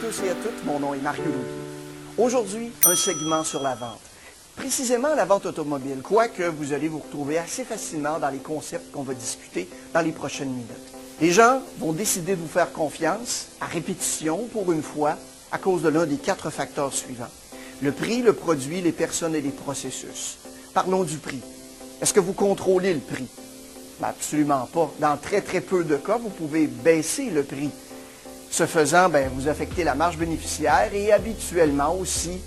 tous et à toutes, mon nom est Mario Louis. Aujourd'hui, un segment sur la vente. Précisément la vente automobile, quoique vous allez vous retrouver assez facilement dans les concepts qu'on va discuter dans les prochaines minutes. Les gens vont décider de vous faire confiance à répétition pour une fois à cause de l'un des quatre facteurs suivants. Le prix, le produit, les personnes et les processus. Parlons du prix. Est-ce que vous contrôlez le prix? Ben, absolument pas. Dans très très peu de cas, vous pouvez baisser le prix. Ce faisant, ben, vous affectez la marge bénéficiaire et habituellement aussi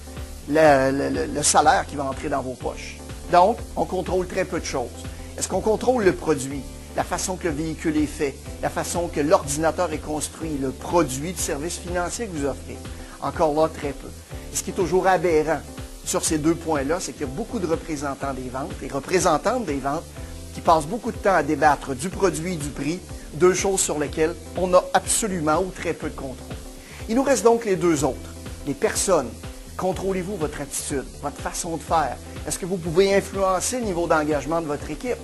le, salaire qui va entrer dans vos poches. Donc, on contrôle très peu de choses. Est-ce qu'on contrôle le produit, la façon que le véhicule est fait, la façon que l'ordinateur est construit, le produit du service financier que vous offrez? Encore là, très peu. Et ce qui est toujours aberrant sur ces deux points-là, c'est qu'il y a beaucoup de représentants des ventes et représentantes des ventes qui passent beaucoup de temps à débattre du produit du prix, deux choses sur lesquelles on a absolument ou très peu de contrôle. Il nous reste donc les deux autres, les personnes Contrôlez-vous votre attitude, votre façon de faire? Est-ce que vous pouvez influencer le niveau d'engagement de votre équipe?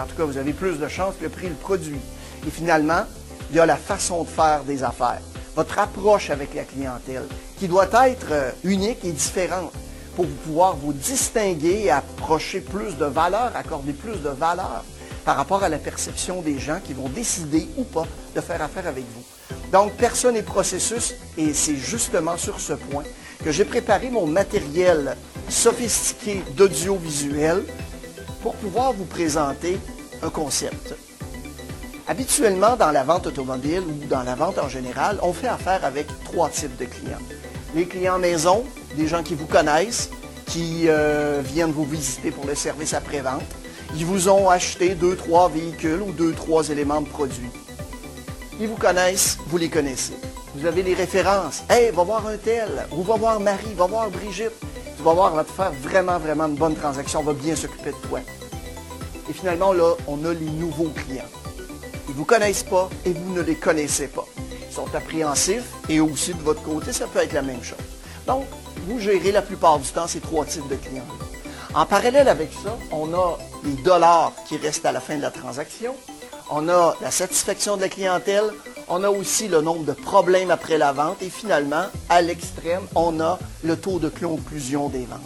En tout cas, vous avez plus de chances que le prix le produit. Et finalement, il y a la façon de faire des affaires, votre approche avec la clientèle, qui doit être euh, unique et différente pour pouvoir vous distinguer et approcher plus de valeur, accorder plus de valeur par rapport à la perception des gens qui vont décider ou pas de faire affaire avec vous. Donc, personne et processus, et c'est justement sur ce point que j'ai préparé mon matériel sophistiqué d'audiovisuel pour pouvoir vous présenter un concept. Habituellement, dans la vente automobile ou dans la vente en général, on fait affaire avec trois types de clients. Les clients maison, des gens qui vous connaissent, qui euh, viennent vous visiter pour le service après-vente. Ils vous ont acheté deux, trois véhicules ou deux, trois éléments de produits. Ils vous connaissent, vous les connaissez. Vous avez les références. Hey, va voir un tel, ou va voir Marie, va voir Brigitte. Tu vas voir, on va te faire vraiment, vraiment une bonne transaction. On va bien s'occuper de toi. Et finalement, là, on a les nouveaux clients. Ils ne vous connaissent pas et vous ne les connaissez pas. Ils sont appréhensifs et aussi de votre côté, ça peut être la même chose. Donc, vous gérez la plupart du temps ces trois types de clients. En parallèle avec ça, on a les dollars qui restent à la fin de la transaction. On a la satisfaction de la clientèle, on a aussi le nombre de problèmes après la vente et finalement, à l'extrême, on a le taux de conclusion des ventes.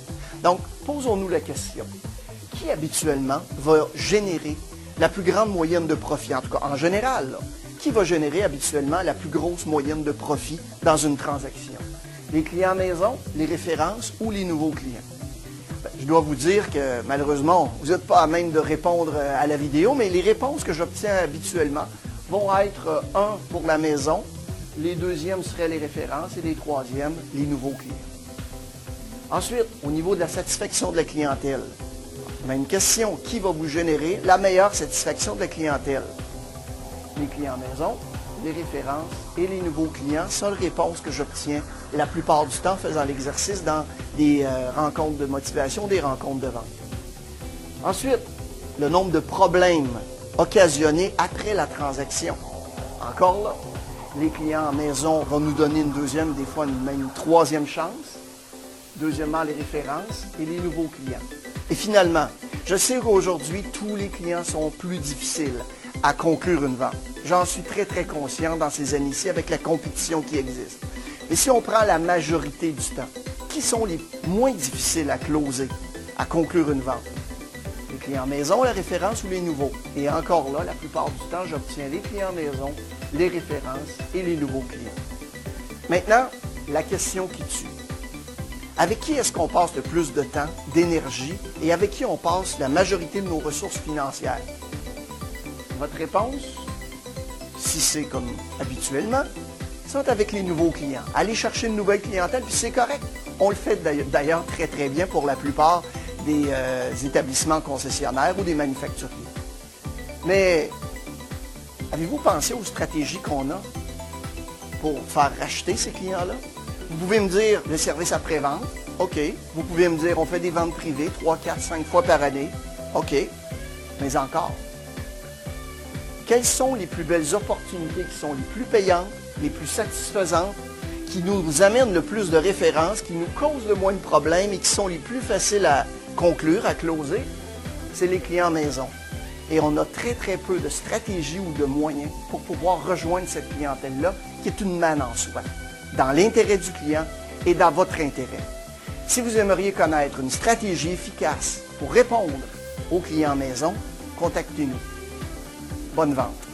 Donc, posons-nous la question. Qui habituellement va générer la plus grande moyenne de profit, en tout cas en général, qui va générer habituellement la plus grosse moyenne de profit dans une transaction? Les clients maison, les références ou les nouveaux clients? Je dois vous dire que malheureusement, vous n'êtes pas à même de répondre à la vidéo, mais les réponses que j'obtiens habituellement vont être euh, un pour la maison, les deuxièmes seraient les références et les troisièmes, les nouveaux clients. Ensuite, au niveau de la satisfaction de la clientèle, on une question, qui va vous générer la meilleure satisfaction de la clientèle? Les clients maison, les références et les nouveaux clients. Seule réponse que j'obtiens la plupart du temps faisant l'exercice dans des euh, rencontres de motivation, des rencontres de vente. Ensuite, le nombre de problèmes occasionné après la transaction. Encore là, les clients en maison vont nous donner une deuxième, des fois même une troisième chance. Deuxièmement, les références et les nouveaux clients. Et finalement, je sais qu'aujourd'hui, tous les clients sont plus difficiles à conclure une vente. J'en suis très, très conscient dans ces années-ci avec la compétition qui existe. Mais si on prend la majorité du temps, qui sont les moins difficiles à closer, à conclure une vente? les clients maison, la référence ou les nouveaux? Et encore là, la plupart du temps, j'obtiens les clients maison, les références et les nouveaux clients. Maintenant, la question qui tue. Avec qui est-ce qu'on passe le plus de temps, d'énergie et avec qui on passe la majorité de nos ressources financières? Votre réponse, si c'est comme habituellement, c'est avec les nouveaux clients. Aller chercher une nouvelle clientèle, puis c'est correct. On le fait d'ailleurs très très bien pour la plupart des euh, établissements concessionnaires ou des manufacturiers. Mais avez-vous pensé aux stratégies qu'on a pour faire racheter ces clients-là? Vous pouvez me dire le service après-vente. OK. Vous pouvez me dire on fait des ventes privées 3, 4, 5 fois par année. OK. Mais encore, quelles sont les plus belles opportunités qui sont les plus payantes, les plus satisfaisantes, qui nous amènent le plus de références, qui nous causent le moins de problèmes et qui sont les plus faciles à, conclure, à closer, c'est les clients maison. Et on a très, très peu de stratégies ou de moyens pour pouvoir rejoindre cette clientèle-là, qui est une manne en soi. dans l'intérêt du client et dans votre intérêt. Si vous aimeriez connaître une stratégie efficace pour répondre aux clients maison, contactez-nous. Bonne vente.